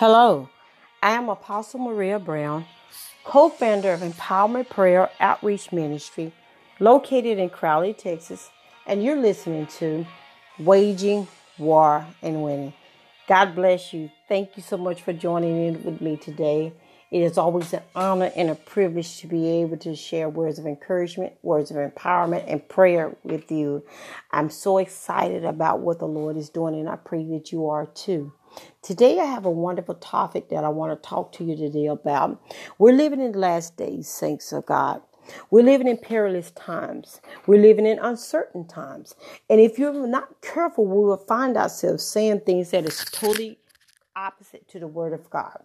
Hello, I am Apostle Maria Brown, co founder of Empowerment Prayer Outreach Ministry, located in Crowley, Texas, and you're listening to Waging War and Winning. God bless you. Thank you so much for joining in with me today. It is always an honor and a privilege to be able to share words of encouragement, words of empowerment, and prayer with you. I'm so excited about what the Lord is doing, and I pray that you are too. Today, I have a wonderful topic that I want to talk to you today about. We're living in the last days, saints of God. We're living in perilous times. We're living in uncertain times. And if you're not careful, we will find ourselves saying things that is totally opposite to the word of God.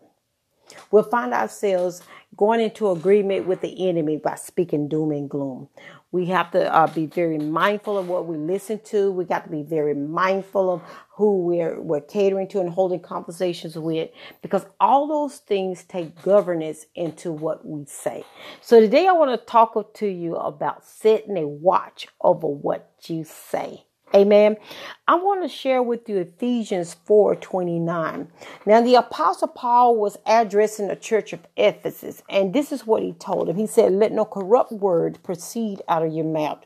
We'll find ourselves going into agreement with the enemy by speaking doom and gloom. We have to uh, be very mindful of what we listen to. We got to be very mindful of who we're, we're catering to and holding conversations with because all those things take governance into what we say. So today I want to talk to you about setting a watch over what you say. Amen. I want to share with you Ephesians 4:29. Now the apostle Paul was addressing the church of Ephesus, and this is what he told him. He said, "Let no corrupt word proceed out of your mouth,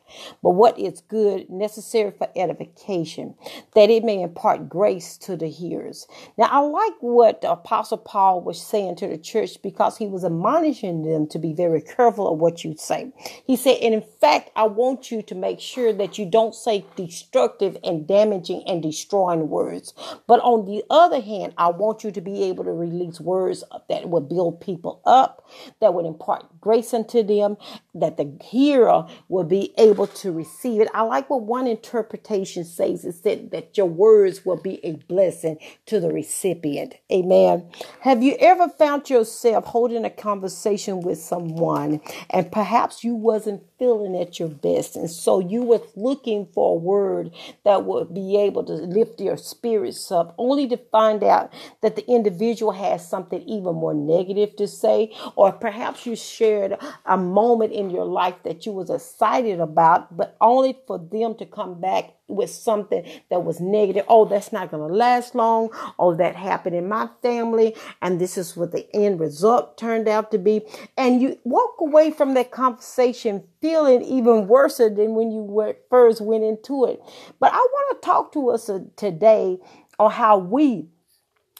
but what is good, necessary for edification, that it may impart grace to the hearers." Now I like what the apostle Paul was saying to the church because he was admonishing them to be very careful of what you say. He said, "And in fact, I want you to make sure that you don't say destructive destructive and damaging and destroying words. But on the other hand, I want you to be able to release words that will build people up, that would impart grace unto them, that the hearer will be able to receive it. I like what one interpretation says. It said that your words will be a blessing to the recipient. Amen. Have you ever found yourself holding a conversation with someone and perhaps you wasn't feeling at your best and so you was looking for a word that would be able to lift your spirits up, only to find out that the individual has something even more negative to say, or perhaps you shared a moment in your life that you was excited about, but only for them to come back with something that was negative. Oh, that's not going to last long. Oh, that happened in my family. And this is what the end result turned out to be. And you walk away from that conversation feeling even worse than when you first went into it. But I want to talk to us uh, today on how we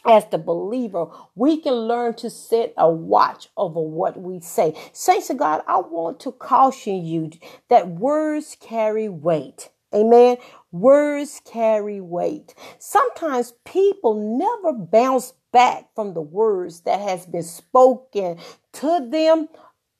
as the believer, we can learn to set a watch over what we say. Saints of God, I want to caution you that words carry weight. Amen. Words carry weight. Sometimes people never bounce back from the words that has been spoken to them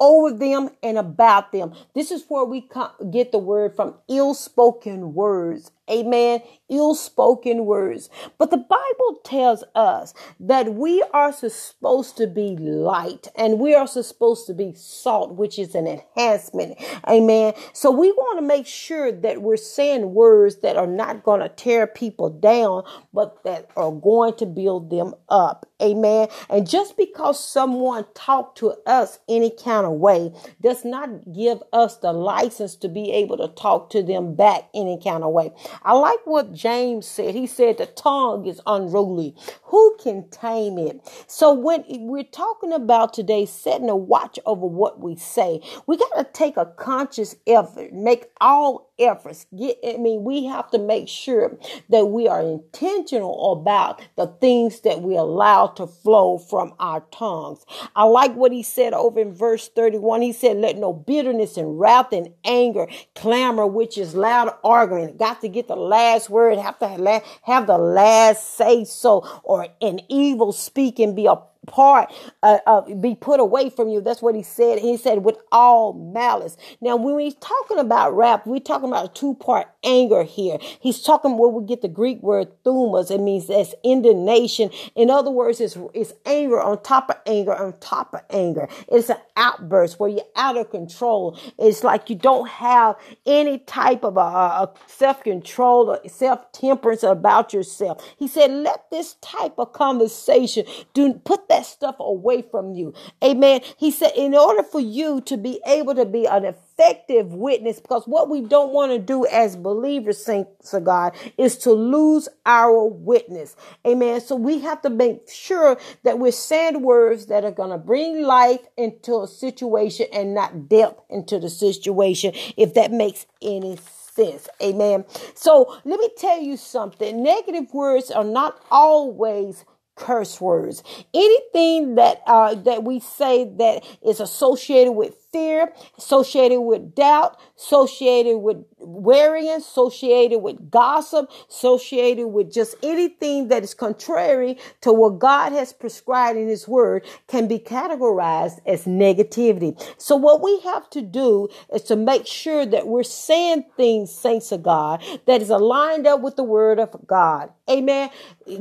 over them and about them. This is where we get the word from ill spoken words Amen. Ill spoken words. But the Bible tells us that we are supposed to be light and we are supposed to be salt, which is an enhancement. Amen. So we want to make sure that we're saying words that are not going to tear people down, but that are going to build them up. Amen. And just because someone talked to us any kind of way does not give us the license to be able to talk to them back any kind of way. I like what James said. He said the tongue is unruly. Who can tame it? So when we're talking about today setting a watch over what we say, we got to take a conscious effort, make all efforts. Get, I mean, we have to make sure that we are intentional about the things that we allow to flow from our tongues. I like what he said over in verse 31. He said, let no bitterness and wrath and anger, clamor, which is loud arguing. Got to get the last word, have to have the last say so, or an evil speaking be a part uh, uh, be put away from you. That's what he said. He said with all malice. Now, when we're talking about wrath, we're talking about two part anger here. He's talking where we get the Greek word thumos. It means that's indignation. In other words, it's, it's anger on top of anger on top of anger. It's an outburst where you're out of control. It's like you don't have any type of a, a self control or self temperance about yourself. He said, let this type of conversation do put that stuff away from you. Amen. He said, in order for you to be able to be an effective witness, because what we don't want to do as believers, saints of God, is to lose our witness. Amen. So we have to make sure that we're saying words that are going to bring life into a situation and not depth into the situation, if that makes any sense. Amen. So let me tell you something. Negative words are not always curse words. Anything that uh, that we say that is associated with fear, associated with doubt, associated with worrying, associated with gossip, associated with just anything that is contrary to what God has prescribed in His Word can be categorized as negativity. So, what we have to do is to make sure that we're saying things, saints of God, that is aligned up with the Word of God. Amen.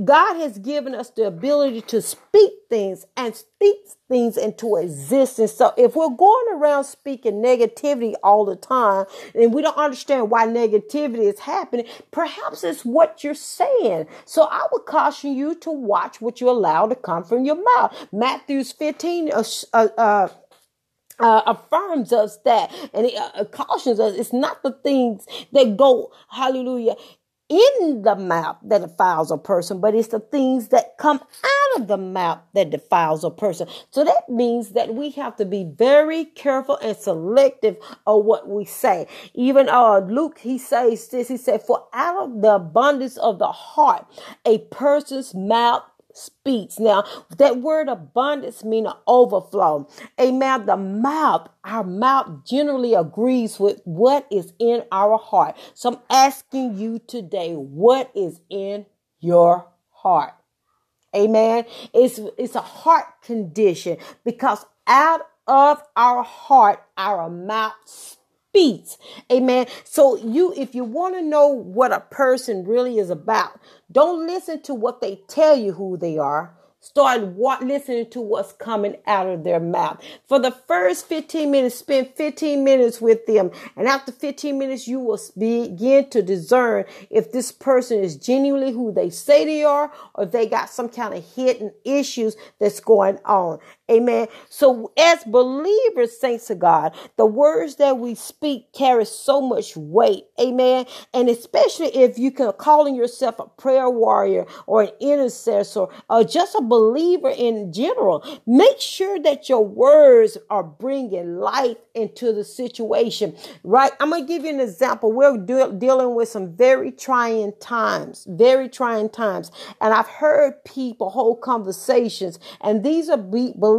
God has given us the ability to speak things and speak things into existence. So if we're going around speaking negativity all the time and we don't understand why negativity is happening, perhaps it's what you're saying. So I would caution you to watch what you allow to come from your mouth. Matthew's 15 uh, uh, uh uh, affirms us that and it uh, cautions us it's not the things that go hallelujah in the mouth that defiles a person, but it's the things that come out of the mouth that defiles a person. So that means that we have to be very careful and selective of what we say. Even uh, Luke, he says this, he said, for out of the abundance of the heart, a person's mouth speaks. Now, that word abundance means an overflow. Amen. The mouth, our mouth generally agrees with what is in our heart. So I'm asking you today, what is in your heart? Amen. It's, it's a heart condition because out of our heart, our mouth speaks. Amen. So you, if you want to know what a person really is about, don't listen to what they tell you who they are. Start what, listening to what's coming out of their mouth. For the first 15 minutes, spend 15 minutes with them. And after 15 minutes, you will begin to discern if this person is genuinely who they say they are or if they got some kind of hidden issues that's going on. Amen. So as believers, saints of God, the words that we speak carry so much weight. Amen. And especially if you can calling yourself a prayer warrior or an intercessor or just a believer in general, make sure that your words are bringing life into the situation, right? I'm going to give you an example. We're de- dealing with some very trying times, very trying times. And I've heard people hold conversations and these are be- believers,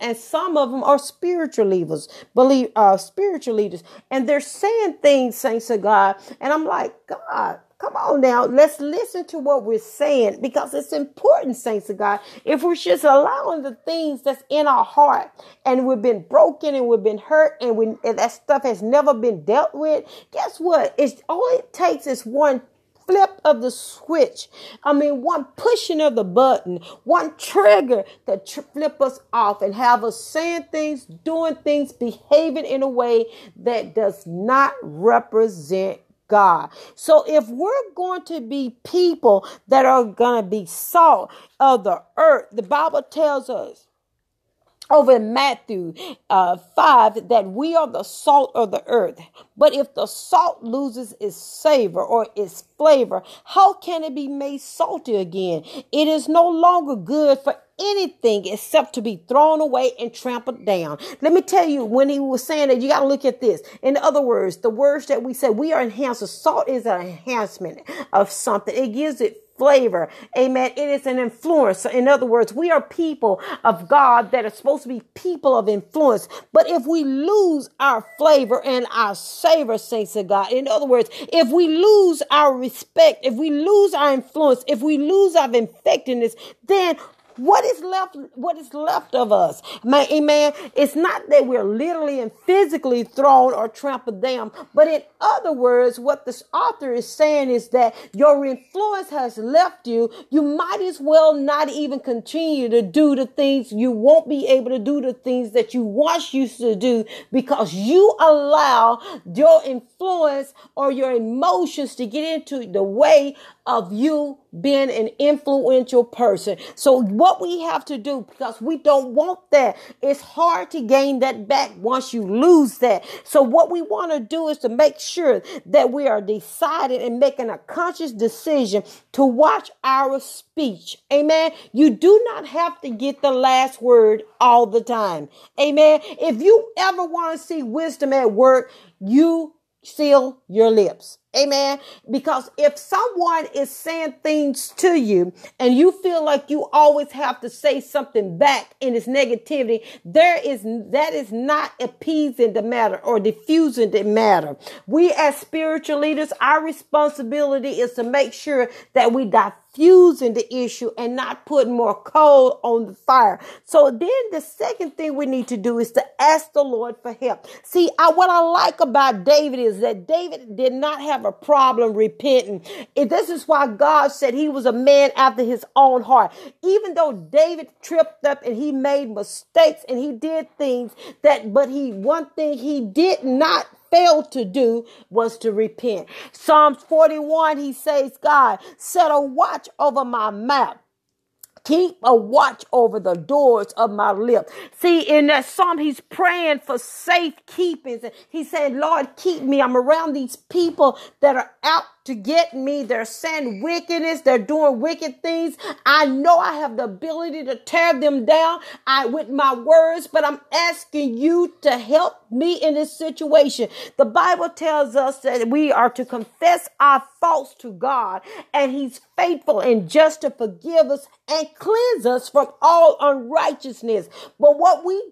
and some of them are spiritual leaders, believe uh, spiritual leaders, and they're saying things, saints of God, and I'm like, God. Come on now, let's listen to what we're saying because it's important, saints of God. If we're just allowing the things that's in our heart and we've been broken and we've been hurt and, we, and that stuff has never been dealt with, guess what? It's all it takes is one flip of the switch. I mean, one pushing of the button, one trigger to tr- flip us off and have us saying things, doing things, behaving in a way that does not represent God. So if we're going to be people that are going to be salt of the earth, the Bible tells us over in Matthew uh, 5 that we are the salt of the earth. But if the salt loses its savor or its flavor, how can it be made salty again? It is no longer good for anything except to be thrown away and trampled down. Let me tell you, when he was saying that, you got to look at this. In other words, the words that we say, we are enhancers. Salt is an enhancement of something. It gives it flavor. Amen. It is an influence. In other words, we are people of God that are supposed to be people of influence. But if we lose our flavor and our savor, saints of God, in other words, if we lose our respect, if we lose our influence, if we lose our effectiveness, then what is left, what is left of us? Amen. It's not that we're literally and physically thrown or trampled down, but in other words, what this author is saying is that your influence has left you. You might as well not even continue to do the things you won't be able to do the things that you once used to do because you allow your influence or your emotions to get into the way of you being an influential person. So what we have to do, because we don't want that, it's hard to gain that back once you lose that. So what we want to do is to make sure that we are decided and making a conscious decision to watch our speech. Amen. You do not have to get the last word all the time. Amen. If you ever want to see wisdom at work, you seal your lips. Amen. Because if someone is saying things to you and you feel like you always have to say something back in its negativity, there is, that is not appeasing the matter or diffusing the matter. We as spiritual leaders, our responsibility is to make sure that we diffusing the issue and not putting more coal on the fire. So then the second thing we need to do is to ask the Lord for help. See, I, what I like about David is that David did not have have a problem repenting. And this is why God said he was a man after his own heart. Even though David tripped up and he made mistakes and he did things that, but he, one thing he did not fail to do was to repent. Psalms 41, he says, God, set a watch over my mouth Keep a watch over the doors of my lips. See, in that psalm, he's praying for safe keepings. He's saying, Lord, keep me. I'm around these people that are out to get me. They're saying wickedness. They're doing wicked things. I know I have the ability to tear them down I, with my words, but I'm asking you to help me in this situation. The Bible tells us that we are to confess our faults to God and he's faithful and just to forgive us and cleanse us from all unrighteousness. But what we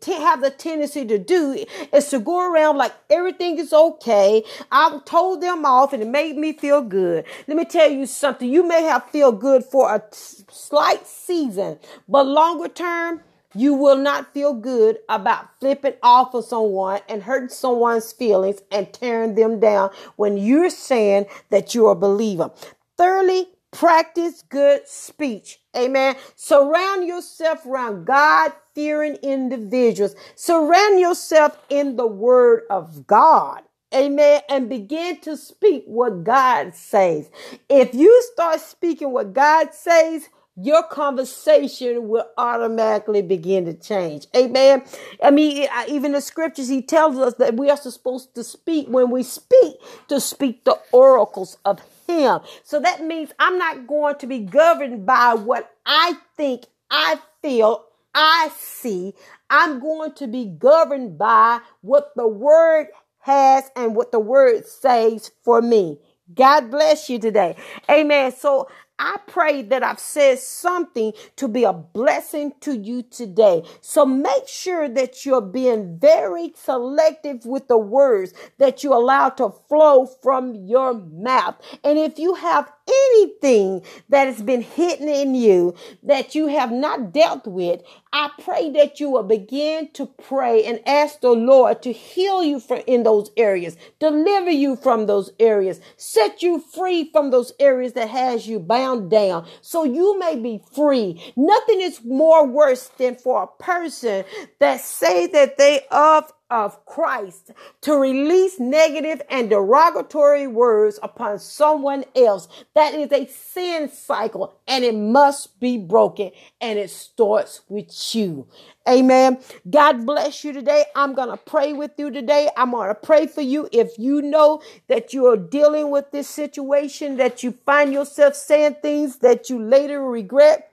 t- have the tendency to do is to go around like everything is okay. I told them off and it me feel good. Let me tell you something. You may have feel good for a t- slight season, but longer term, you will not feel good about flipping off of someone and hurting someone's feelings and tearing them down when you're saying that you're a believer. Thirdly, practice good speech. Amen. Surround yourself around God fearing individuals. Surround yourself in the word of God. Amen. And begin to speak what God says. If you start speaking what God says, your conversation will automatically begin to change. Amen. I mean, even the scriptures, he tells us that we are supposed to speak when we speak, to speak the oracles of him. So that means I'm not going to be governed by what I think, I feel, I see. I'm going to be governed by what the word has and what the word says for me. God bless you today. Amen. So I pray that I've said something to be a blessing to you today. So make sure that you're being very selective with the words that you allow to flow from your mouth. And if you have anything that has been hidden in you that you have not dealt with, I pray that you will begin to pray and ask the Lord to heal you from in those areas, deliver you from those areas, set you free from those areas that has you bound down so you may be free. Nothing is more worse than for a person that say that they of of Christ to release negative and derogatory words upon someone else. That is a sin cycle and it must be broken and it starts with you. Amen. God bless you today. I'm going to pray with you today. I'm going to pray for you if you know that you are dealing with this situation, that you find yourself saying things that you later regret.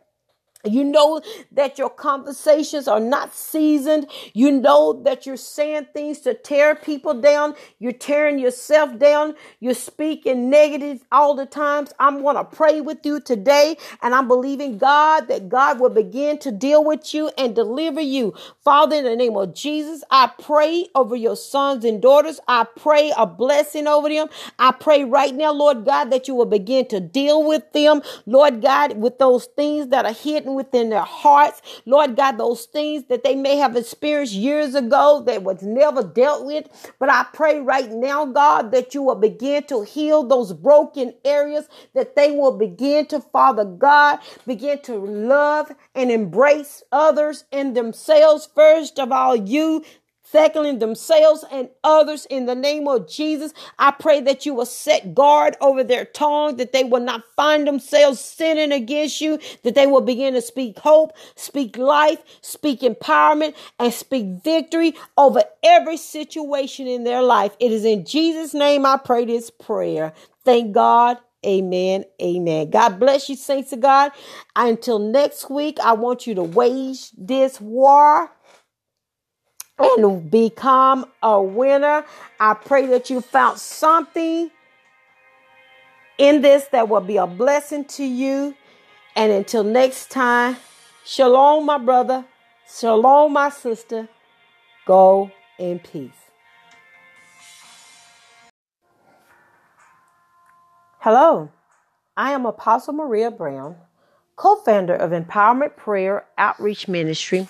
You know that your conversations are not seasoned. You know that you're saying things to tear people down. You're tearing yourself down. You're speaking negative all the times. I'm going to pray with you today and I'm believing God that God will begin to deal with you and deliver you. Father, in the name of Jesus, I pray over your sons and daughters. I pray a blessing over them. I pray right now, Lord God, that you will begin to deal with them. Lord God, with those things that are hidden within their hearts. Lord God, those things that they may have experienced years ago that was never dealt with. But I pray right now, God, that you will begin to heal those broken areas, that they will begin to, Father God, begin to love and embrace others and themselves. First of all, you settling themselves and others in the name of Jesus. I pray that you will set guard over their tongue, that they will not find themselves sinning against you, that they will begin to speak hope, speak life, speak empowerment, and speak victory over every situation in their life. It is in Jesus' name I pray this prayer. Thank God. Amen. Amen. God bless you, saints of God. Until next week, I want you to wage this war and become a winner. I pray that you found something in this that will be a blessing to you. And until next time, shalom, my brother. Shalom, my sister. Go in peace. Hello, I am Apostle Maria Brown, co founder of Empowerment Prayer Outreach Ministry,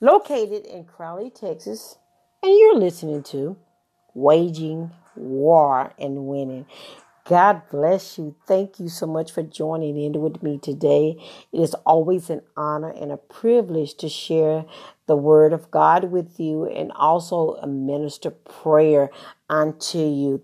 located in Crowley, Texas, and you're listening to Waging War and Winning. God bless you. Thank you so much for joining in with me today. It is always an honor and a privilege to share the word of God with you and also minister prayer unto you.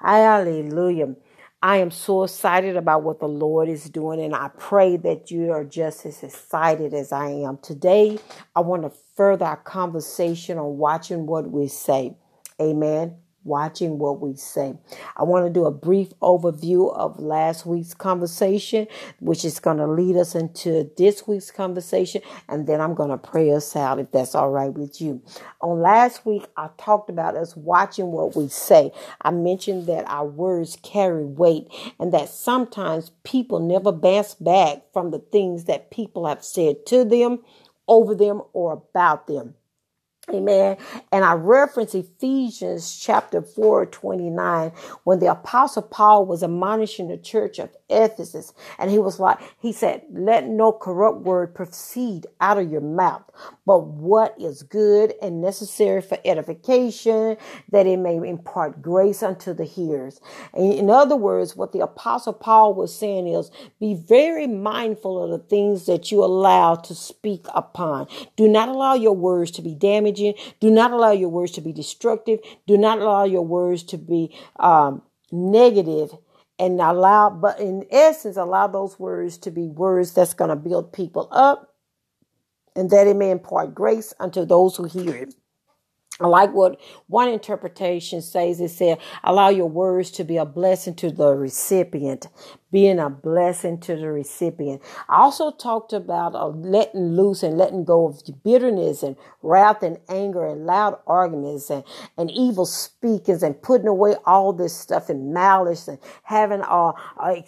Hallelujah. I am so excited about what the Lord is doing, and I pray that you are just as excited as I am. Today, I want to further our conversation on watching what we say. Amen watching what we say. I want to do a brief overview of last week's conversation, which is going to lead us into this week's conversation, and then I'm going to pray us out if that's all right with you. On last week, I talked about us watching what we say. I mentioned that our words carry weight and that sometimes people never bounce back from the things that people have said to them, over them, or about them. Amen. And I reference Ephesians chapter 4, 29, when the apostle Paul was admonishing the church of Ephesus. And he was like, he said, let no corrupt word proceed out of your mouth, but what is good and necessary for edification, that it may impart grace unto the hearers. In other words, what the apostle Paul was saying is, be very mindful of the things that you allow to speak upon. Do not allow your words to be damaging. do not allow your words to be destructive. Do not allow your words to be um, negative and allow, but in essence, allow those words to be words that's going to build people up and that it may impart grace unto those who hear it. I like what one interpretation says. It said, allow your words to be a blessing to the recipient being a blessing to the recipient. I also talked about uh, letting loose and letting go of bitterness and wrath and anger and loud arguments and, and evil speakings and putting away all this stuff and malice and having uh, uh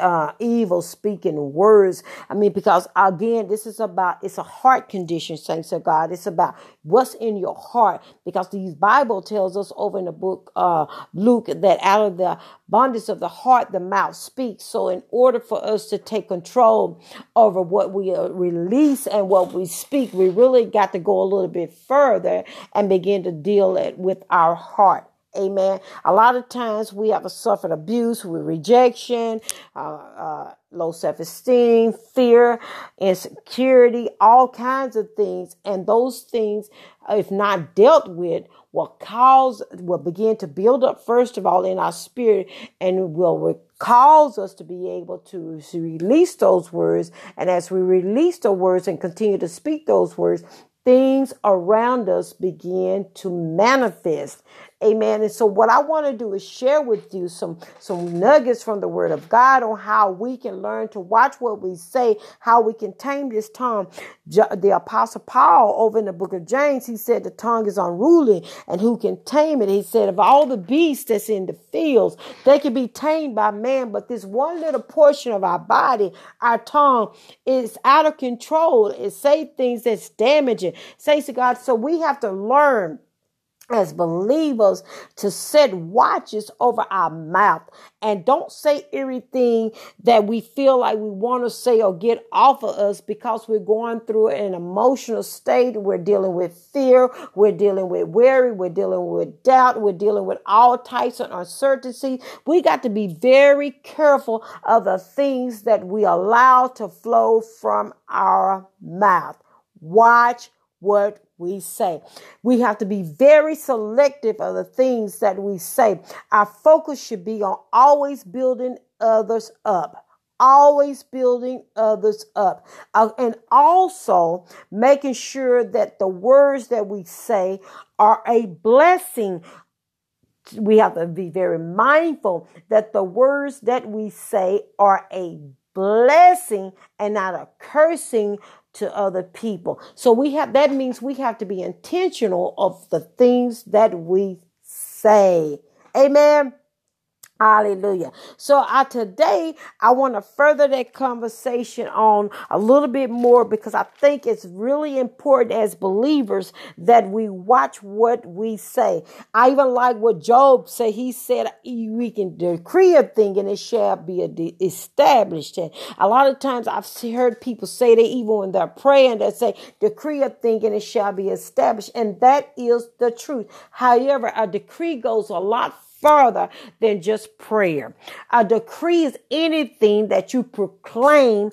uh, evil speaking words. I mean, because again, this is about, it's a heart condition, saints of God. It's about what's in your heart because the Bible tells us over in the book, uh, Luke, that out of the abundance of the heart, the mouth speaks. So, in order for us to take control over what we uh, release and what we speak, we really got to go a little bit further and begin to deal it with our heart. Amen. A lot of times we have suffered abuse with rejection, uh, uh, low self esteem, fear, insecurity, all kinds of things. And those things, if not dealt with, will cause, will begin to build up, first of all, in our spirit and will cause us to be able to, to release those words. And as we release the words and continue to speak those words, things around us begin to manifest. Amen. And so what I want to do is share with you some, some nuggets from the word of God on how we can learn to watch what we say, how we can tame this tongue. The apostle Paul over in the book of James, he said the tongue is unruly and who can tame it? He said of all the beasts that's in the fields, they can be tamed by man, but this one little portion of our body, our tongue is out of control. It say things that's damaging. Say to God. So we have to learn as believers to set watches over our mouth and don't say everything that we feel like we want to say or get off of us because we're going through an emotional state. We're dealing with fear. We're dealing with worry. We're dealing with doubt. We're dealing with all types of uncertainty. We got to be very careful of the things that we allow to flow from our mouth. Watch what we say. We have to be very selective of the things that we say. Our focus should be on always building others up always building others up uh, and also making sure that the words that we say are a blessing we have to be very mindful that the words that we say are a blessing and not a cursing to other people. So we have that means we have to be intentional of the things that we say. Amen. Hallelujah. So I today I want to further that conversation on a little bit more because I think it's really important as believers that we watch what we say. I even like what Job said. He said we can decree a thing and it shall be established. And a lot of times I've heard people say that even when they're praying, they say decree a thing and it shall be established. And that is the truth. However, a decree goes a lot further than just prayer. A decree is anything that you proclaim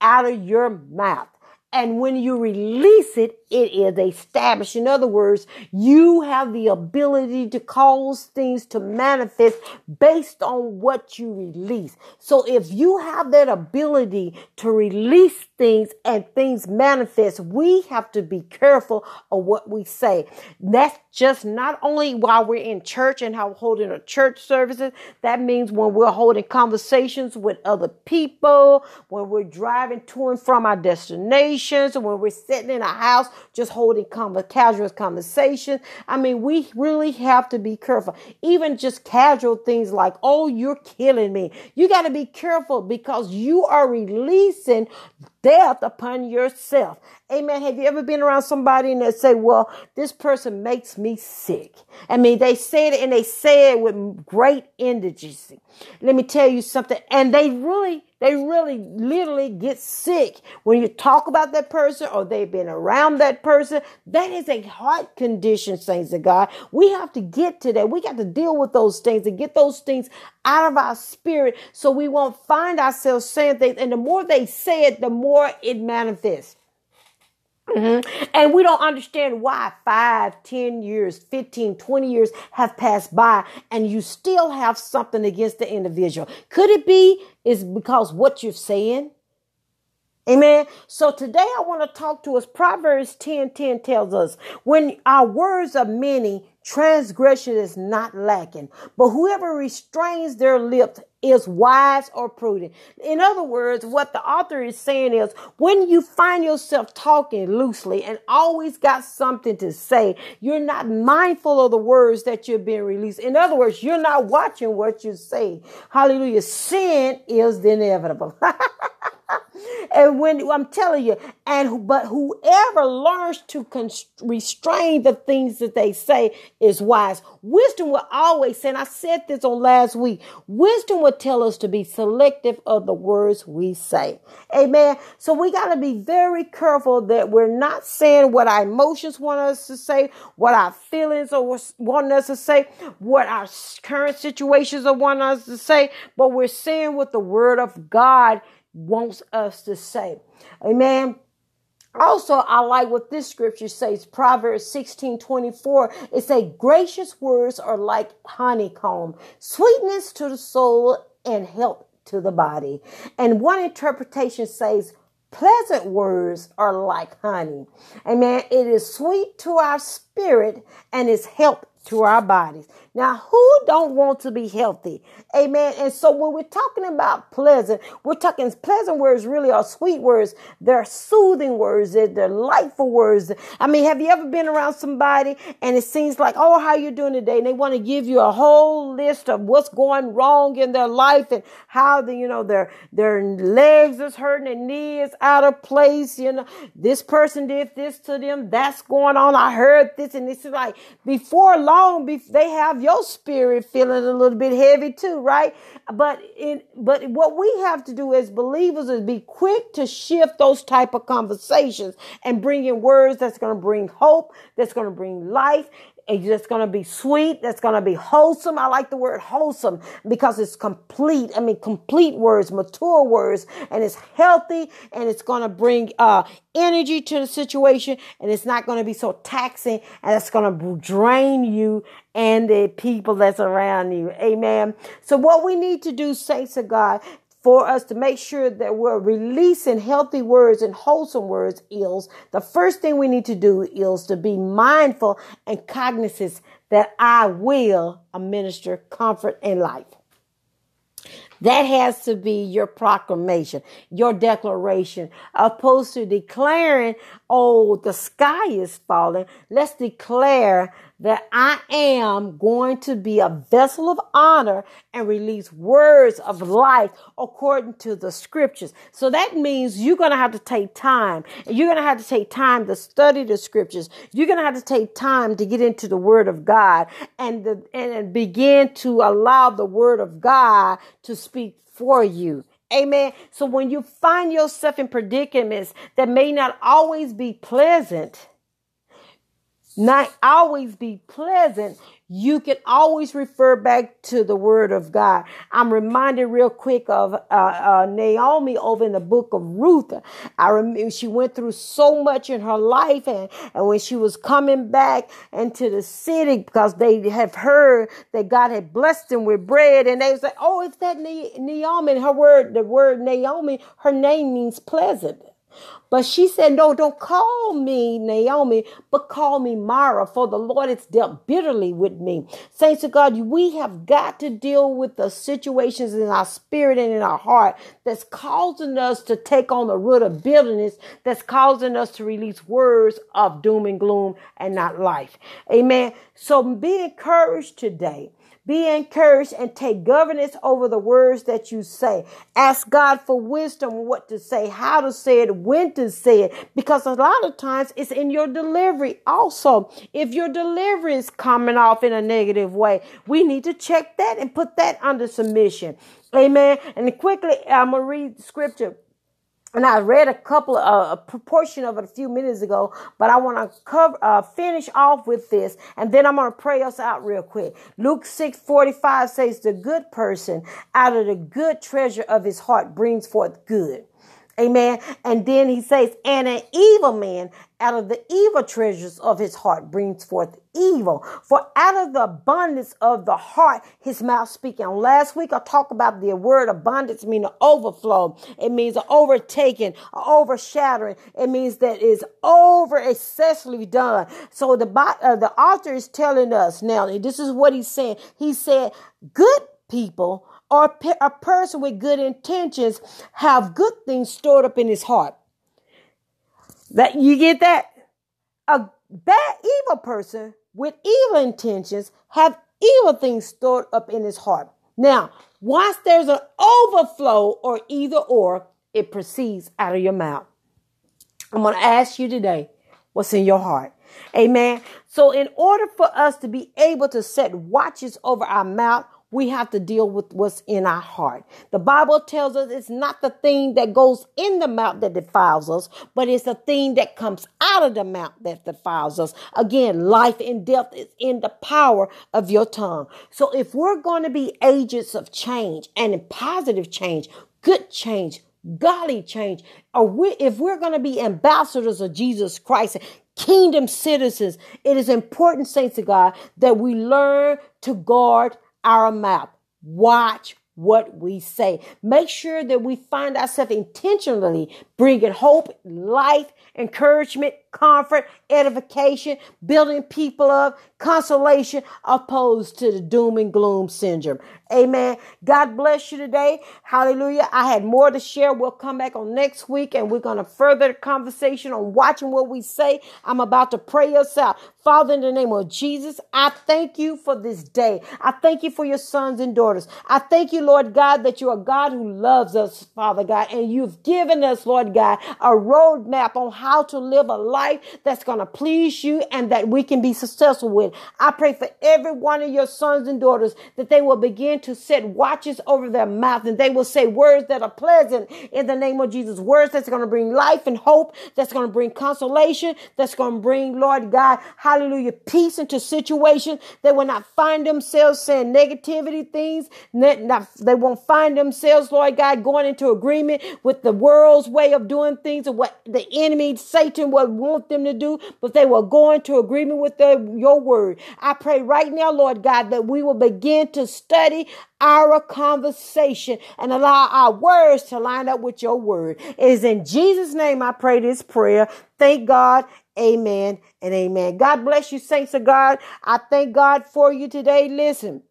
out of your mouth. And when you release it, it is established. In other words, you have the ability to cause things to manifest based on what you release. So if you have that ability to release things and things manifest, we have to be careful of what we say. That's just not only while we're in church and how holding a church services. That means when we're holding conversations with other people, when we're driving to and from our destinations, when we're sitting in a house just holding casual conversations. I mean, we really have to be careful. Even just casual things like, oh, you're killing me. You got to be careful because you are releasing death upon yourself. Amen. Have you ever been around somebody and they say, well, this person makes me sick? I mean, they say it and they say it with great indigency. Let me tell you something. And they really, they really literally get sick when you talk about that person or they've been around that person. That is a heart condition, saints of God. We have to get to that. We got to deal with those things and get those things out of our spirit so we won't find ourselves saying things. And the more they say it, the more it manifests. Mm-hmm. And we don't understand why five, ten years, 15, 20 years have passed by and you still have something against the individual. Could it be is because what you're saying? Amen. So today I want to talk to us. Proverbs 10 10 tells us when our words are many, transgression is not lacking. But whoever restrains their lips is wise or prudent. In other words, what the author is saying is when you find yourself talking loosely and always got something to say, you're not mindful of the words that you're being released. In other words, you're not watching what you say. Hallelujah. Sin is inevitable. and when I'm telling you, and but whoever learns to const- restrain the things that they say is wise. Wisdom will always say, and I said this on last week, wisdom will tell us to be selective of the words we say. Amen. So we got to be very careful that we're not saying what our emotions want us to say, what our feelings or want us to say, what our current situations are want us to say, but we're saying what the word of God wants us to say. Amen. Also, I like what this scripture says, Proverbs 16, 24. It says, gracious words are like honeycomb, sweetness to the soul and health to the body. And one interpretation says, pleasant words are like honey. Amen. It is sweet to our spirit and is health to our bodies. Now, who don't want to be healthy? Amen. And so when we're talking about pleasant, we're talking pleasant words really are sweet words. They're soothing words. They're delightful words. I mean, have you ever been around somebody and it seems like, oh, how you doing today? And they want to give you a whole list of what's going wrong in their life and how the, you know, their, their legs is hurting, their knee is out of place. You know, this person did this to them. That's going on. I heard this. And this is like before long, they have your spirit feeling a little bit heavy too, right? But in but what we have to do as believers is be quick to shift those type of conversations and bring in words that's going to bring hope, that's going to bring life, It's going to be sweet. That's going to be wholesome. I like the word wholesome because it's complete. I mean, complete words, mature words, and it's healthy and it's going to bring uh, energy to the situation and it's not going to be so taxing and it's going to drain you and the people that's around you. Amen. So what we need to do, saints of God, for us to make sure that we're releasing healthy words and wholesome words is the first thing we need to do is to be mindful and cognizant that I will administer comfort and life. That has to be your proclamation, your declaration, opposed to declaring, oh, the sky is falling. Let's declare that I am going to be a vessel of honor and release words of life according to the scriptures. So that means you're going to have to take time. You're going to have to take time to study the scriptures. You're going to have to take time to get into the word of God and, the, and begin to allow the word of God to speak for you. Amen. So when you find yourself in predicaments that may not always be pleasant, not always be pleasant, you can always refer back to the word of God. I'm reminded real quick of uh, uh, Naomi over in the book of Ruth. I remember she went through so much in her life, and, and when she was coming back into the city because they have heard that God had blessed them with bread, and they was like, "Oh, it's that Naomi." Her word, the word Naomi, her name means pleasant. But she said, No, don't call me Naomi, but call me Mara, for the Lord has dealt bitterly with me. Saints of God, we have got to deal with the situations in our spirit and in our heart that's causing us to take on the root of bitterness, that's causing us to release words of doom and gloom and not life. Amen. So be encouraged today. Be encouraged and take governance over the words that you say. Ask God for wisdom what to say, how to say it, when to say it, because a lot of times it's in your delivery also. If your delivery is coming off in a negative way, we need to check that and put that under submission. Amen. And quickly, I'm going to read scripture and I read a couple of uh, a proportion of it a few minutes ago, but I want to cover uh, finish off with this, and then I'm going to pray us out real quick. Luke six forty five says, "The good person out of the good treasure of his heart brings forth good." Amen. And then he says, and an evil man out of the evil treasures of his heart brings forth evil. For out of the abundance of the heart, his mouth speaking. Last week I talked about the word abundance meaning overflow. It means an overtaking, overshadowing. It means that is over excessively done. So the, uh, the author is telling us now, this is what he's saying. He said, good people or a person with good intentions have good things stored up in his heart. That you get that? A bad evil person with evil intentions have evil things stored up in his heart. Now, once there's an overflow or either or, it proceeds out of your mouth. I'm going to ask you today what's in your heart. Amen. So, in order for us to be able to set watches over our mouth, we have to deal with what's in our heart. The Bible tells us it's not the thing that goes in the mouth that defiles us, but it's the thing that comes out of the mouth that defiles us. Again, life and death is in the power of your tongue. So if we're going to be agents of change and positive change, good change, godly change, or we, if we're going to be ambassadors of Jesus Christ, kingdom citizens, it is important, saints of God, that we learn to guard our mouth. Watch what we say. Make sure that we find ourselves intentionally bringing hope, life, encouragement, comfort, edification, building people up, consolation, opposed to the doom and gloom syndrome. Amen. God bless you today. Hallelujah. I had more to share. We'll come back on next week and we're going to further the conversation on watching what we say. I'm about to pray us out. Father, in the name of Jesus, I thank you for this day. I thank you for your sons and daughters. I thank you, Lord God, that you're a God who loves us, Father God, and you've given us, Lord God, a roadmap on how to live a life that's going to please you and that we can be successful with. I pray for every one of your sons and daughters that they will begin to set watches over their mouth and they will say words that are pleasant in the name of Jesus. Words that's going to bring life and hope, that's going to bring consolation, that's going to bring, Lord God, hallelujah, peace into situations. They will not find themselves saying negativity things. They won't find themselves, Lord God, going into agreement with the world's way of doing things and what the enemy, Satan, would want them to do, but they will go into agreement with your word. I pray right now, Lord God, that we will begin to our conversation and allow our words to line up with your word. It is in Jesus' name I pray this prayer. Thank God. Amen and amen. God bless you, saints of God. I thank God for you today. Listen.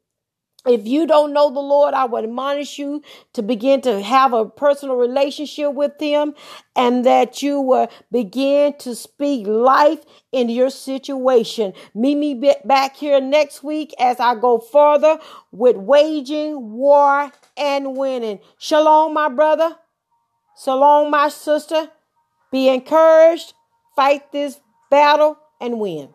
If you don't know the Lord, I would admonish you to begin to have a personal relationship with Him and that you will begin to speak life in your situation. Meet me back here next week as I go further with waging war and winning. Shalom, my brother. Shalom, my sister. Be encouraged. Fight this battle and win.